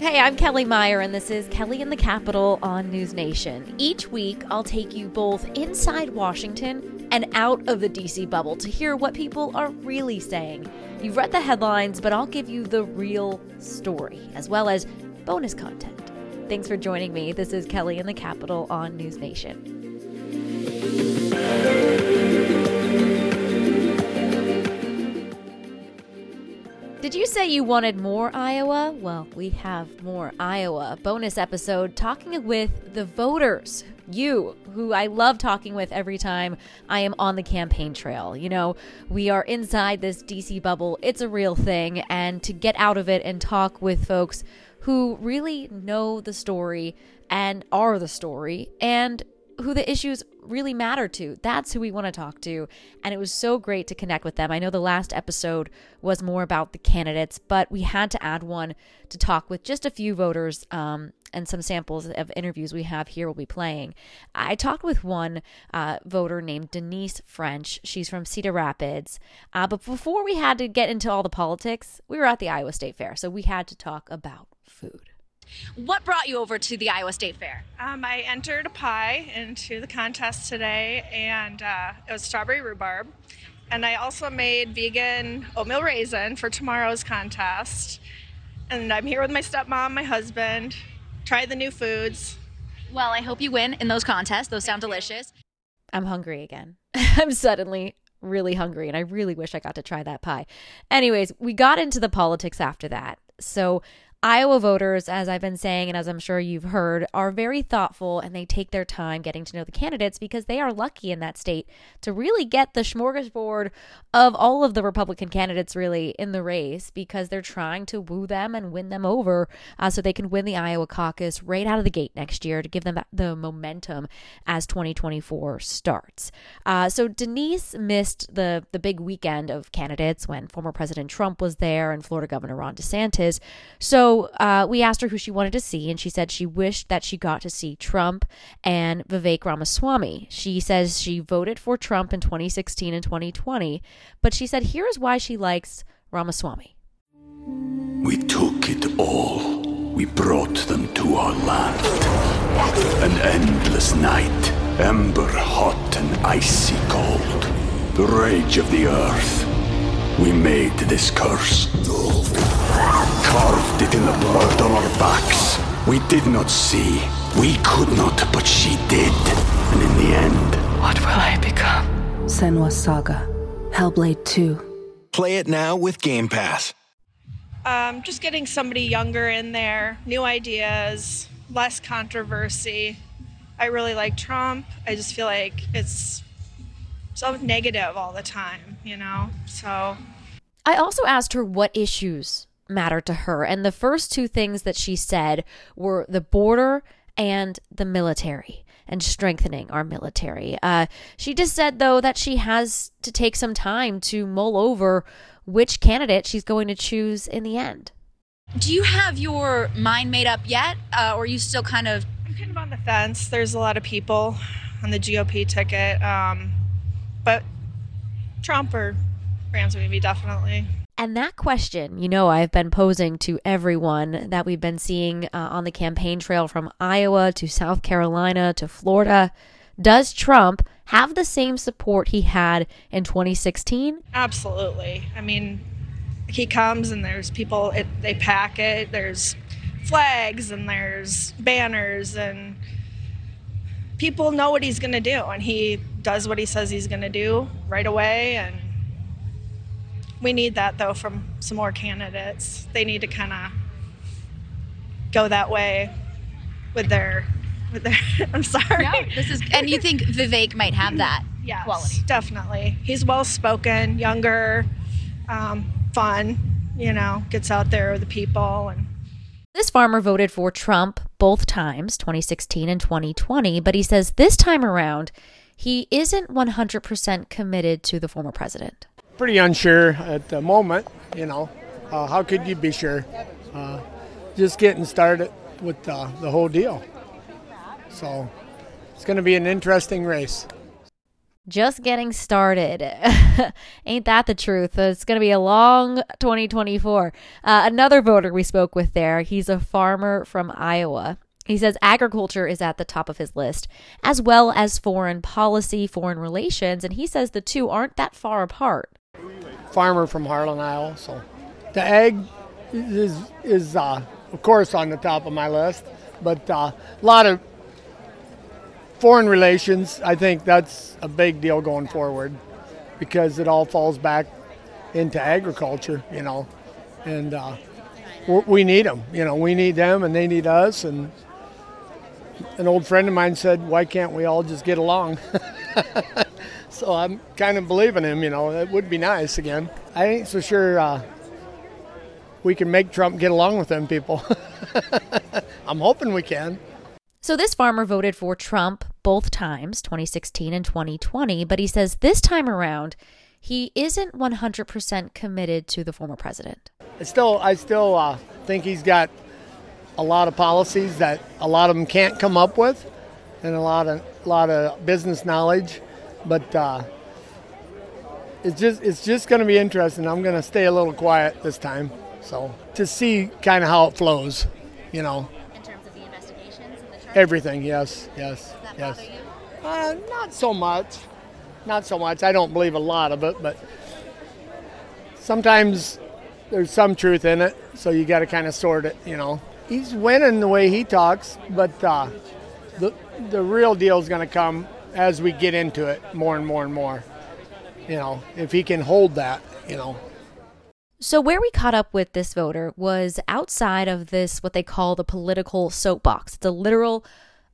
Hey, I'm Kellie Meyer, and this is Kellie in the Capitol on NewsNation. Each week, I'll take you both inside Washington and out of the DC bubble to hear what people are really saying. You've read the headlines, but I'll give you the real story, as well as bonus content. Thanks for joining me. This is Kellie in the Capitol on NewsNation. Did you say you wanted more Iowa? Well, we have more Iowa. Bonus episode talking with the voters. You, who I love talking with every time I am on the campaign trail. You know, we are inside this DC bubble, it's a real thing. And to get out of it and talk with folks who really know the story and are the story and who the issues really matter to. That's who we want to talk to. And it was so great to connect with them. I know the last episode was more about the candidates, but we had to add one to talk with just a few voters um, and some samples of interviews we have here will be playing. I talked with one uh, voter named Denise French. She's from Cedar Rapids. Uh, but before we had to get into all the politics, we were at the Iowa State Fair. So we had to talk about food. What brought you over to the Iowa State Fair? Um, I entered a pie into the contest today, and uh, it was strawberry rhubarb. And I also made vegan oatmeal raisin for tomorrow's contest. And I'm here with my stepmom, my husband. Try the new foods. Well, I hope you win in those contests. Those sound delicious. I'm hungry again. I'm suddenly really hungry, and I really wish I got to try that pie. Anyways, we got into the politics after that. So, Iowa voters, as I've been saying, and as I'm sure you've heard, are very thoughtful and they take their time getting to know the candidates because they are lucky in that state to really get the smorgasbord of all of the Republican candidates really in the race because they're trying to woo them and win them over uh, so they can win the Iowa caucus right out of the gate next year to give them the momentum as 2024 starts. Uh, so Denise missed the the big weekend of candidates when former President Trump was there and Florida Governor Ron DeSantis. So so uh, we asked her who she wanted to see, and she said she wished that she got to see Trump and Vivek Ramaswamy. She says she voted for Trump in 2016 and 2020, but she said here's why she likes Ramaswamy. we took it all. We brought them to our land. An endless night, ember hot and icy cold. The rage of the earth. We made this curse. Carved it in the blood on our backs. We did not see. We could not, but she did. And in the end, What will I become? Senua's Saga. Hellblade 2. Play it now with Game Pass. Um, just getting somebody younger in there, new ideas, less controversy. I really like Trump. I just feel like it's so negative all the time, you know? So I also asked her what issues matter to her, and the first two things that she said were the border and the military and strengthening our military. Uh, she just said, though, that she has to take some time to mull over which candidate she's going to choose in the end. Do you have your mind made up yet, uh, or are you still kind of? I'm kind of on the fence. There's a lot of people on the GOP ticket, um, but Trump or Ramaswamy definitely. And that question, you know, I've been posing to everyone that we've been seeing uh, on the campaign trail from Iowa to South Carolina to Florida. Does Trump have the same support he had in 2016? Absolutely. I mean, he comes and there's people, it, they pack it, there's flags and there's banners, and people know what he's going to do. And he does what he says he's going to do right away. And we need that though from some more candidates. They need to kind of go that way with their with their. I'm sorry. No, this is, and you think Vivek might have that Yes, quality? definitely. He's well spoken, younger, um, fun. You know, gets out there with the people and. This farmer voted for Trump both times, 2016 and 2020, but he says this time around, he isn't 100% committed to the former president. Pretty unsure at the moment, you know. Uh, how could you be sure? Uh, just getting started with the whole deal. So it's going to be an interesting race. Just getting started. Ain't that the truth? It's going to be a long 2024. Uh, another voter we spoke with there, he's a farmer from Iowa. He says agriculture is at the top of his list, as well as foreign policy, foreign relations, and he says the two aren't that far apart. Farmer from Harlan, Iowa. So the ag is, is uh, of course, on the top of my list, but uh, a lot of foreign relations, I think that's a big deal going forward because it all falls back into agriculture, you know, and uh, we need them. You know, we need them and they need us. And an old friend of mine said, "Why can't we all just get along?" so I'm kind of believing him. You know, it would be nice again. I ain't so sure uh, we can make Trump get along with them people. I'm hoping we can. So this farmer voted for Trump both times, 2016 and 2020, but he says this time around he isn't 100% committed to the former president. I still, I still uh, think he's got a lot of policies that a lot of them can't come up with, and a lot of, lot of business knowledge. But uh, it's just, it's just going to be interesting. I'm going to stay a little quiet this time, so to see kind of how it flows, you know. In terms of the investigations and the charges? Everything, yes, yes, Does that yes. you? Uh, not so much. Not so much. I don't believe a lot of it, but sometimes there's some truth in it, so you got to kind of sort it, you know. He's winning the way he talks, but uh, the, the real deal is going to come as we get into it more and more and more. You know, if he can hold that, you know. So, where we caught up with this voter was outside of this, what they call the political soapbox. It's a literal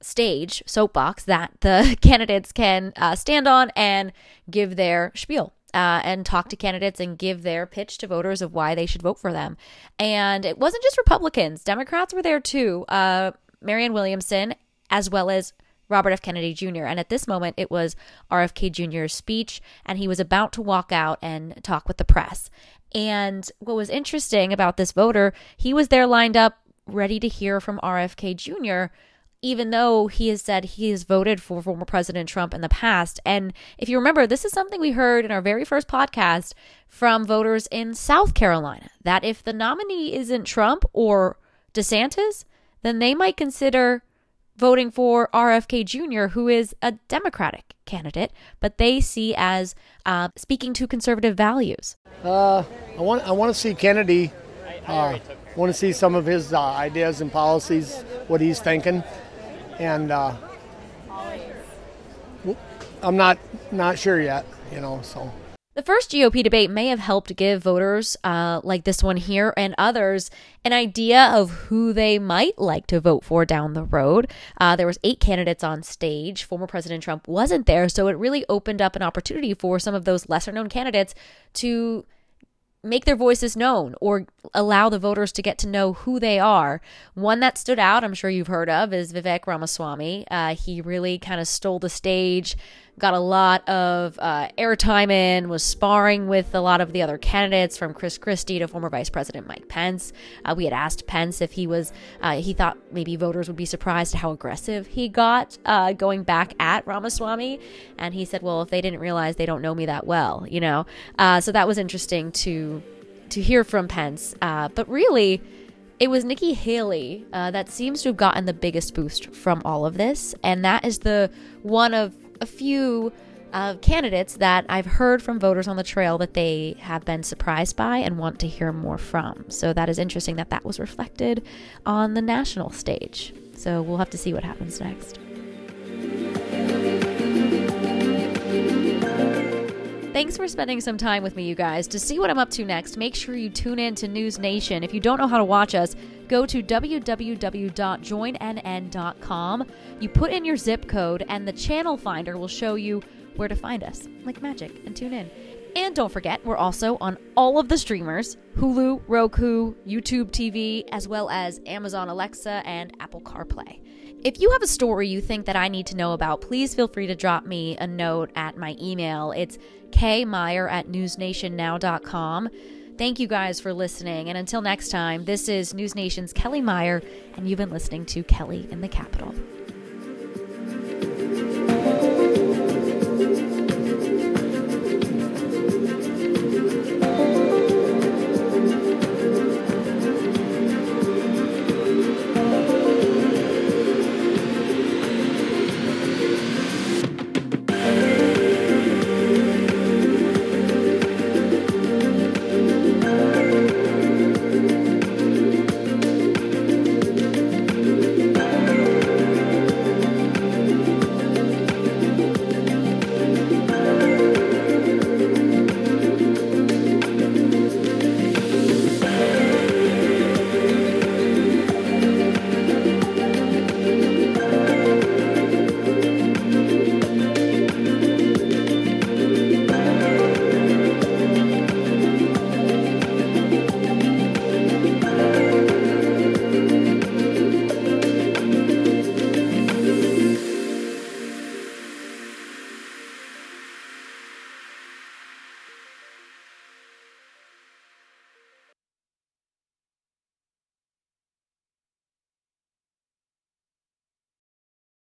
stage soapbox that the candidates can uh, stand on and give their spiel. Uh, and talk to candidates and give their pitch to voters of why they should vote for them. And it wasn't just Republicans, Democrats were there too. Uh, Marianne Williamson, as well as Robert F. Kennedy Jr. And at this moment, it was RFK Jr.'s speech, and he was about to walk out and talk with the press. And what was interesting about this voter, he was there lined up, ready to hear from RFK Jr., even though he has said he has voted for former President Trump in the past. And if you remember, this is something we heard in our very first podcast from voters in South Carolina that if the nominee isn't Trump or DeSantis, then they might consider voting for RFK Jr., who is a Democratic candidate, but they see as uh, speaking to conservative values. Uh, I want I want to see Kennedy. Uh, want to see some of his uh, ideas and policies, what he's thinking, and uh, I'm not not sure yet. You know, so The first GOP debate may have helped give voters uh, like this one here and others an idea of who they might like to vote for down the road. Uh, there was eight candidates on stage. Former President Trump wasn't there, so it really opened up an opportunity for some of those lesser known candidates to make their voices known or allow the voters to get to know who they are. One that stood out, I'm sure you've heard of, is Vivek Ramaswamy. Uh, he really kind of stole the stage, got a lot of uh, airtime in, was sparring with a lot of the other candidates from Chris Christie to former Vice President Mike Pence. Uh, we had asked Pence if he was, uh, he thought maybe voters would be surprised at how aggressive he got uh, going back at Ramaswamy. And he said, well, if they didn't realize they don't know me that well, you know? Uh, so that was interesting to to hear from Pence. Uh, but really, it was Nikki Haley uh, that seems to have gotten the biggest boost from all of this, and that is the one of a few uh, candidates that I've heard from voters on the trail that they have been surprised by and want to hear more from. So that is interesting that that was reflected on the national stage. So we'll have to see what happens next. Thanks for spending some time with me, you guys. To see what I'm up to next, make sure you tune in to NewsNation. If you don't know how to watch us, go to www.joinnn.com. You put in your zip code, and the channel finder will show you where to find us, like magic, and tune in. And don't forget, we're also on all of the streamers Hulu, Roku, YouTube TV, as well as Amazon Alexa and Apple CarPlay. If you have a story you think that I need to know about, please feel free to drop me a note at my email. It's kmeyer at newsnationnow.com. Thank you guys for listening. And until next time, this is News Nation's Kellie Meyer, and you've been listening to Kellie in the Capitol.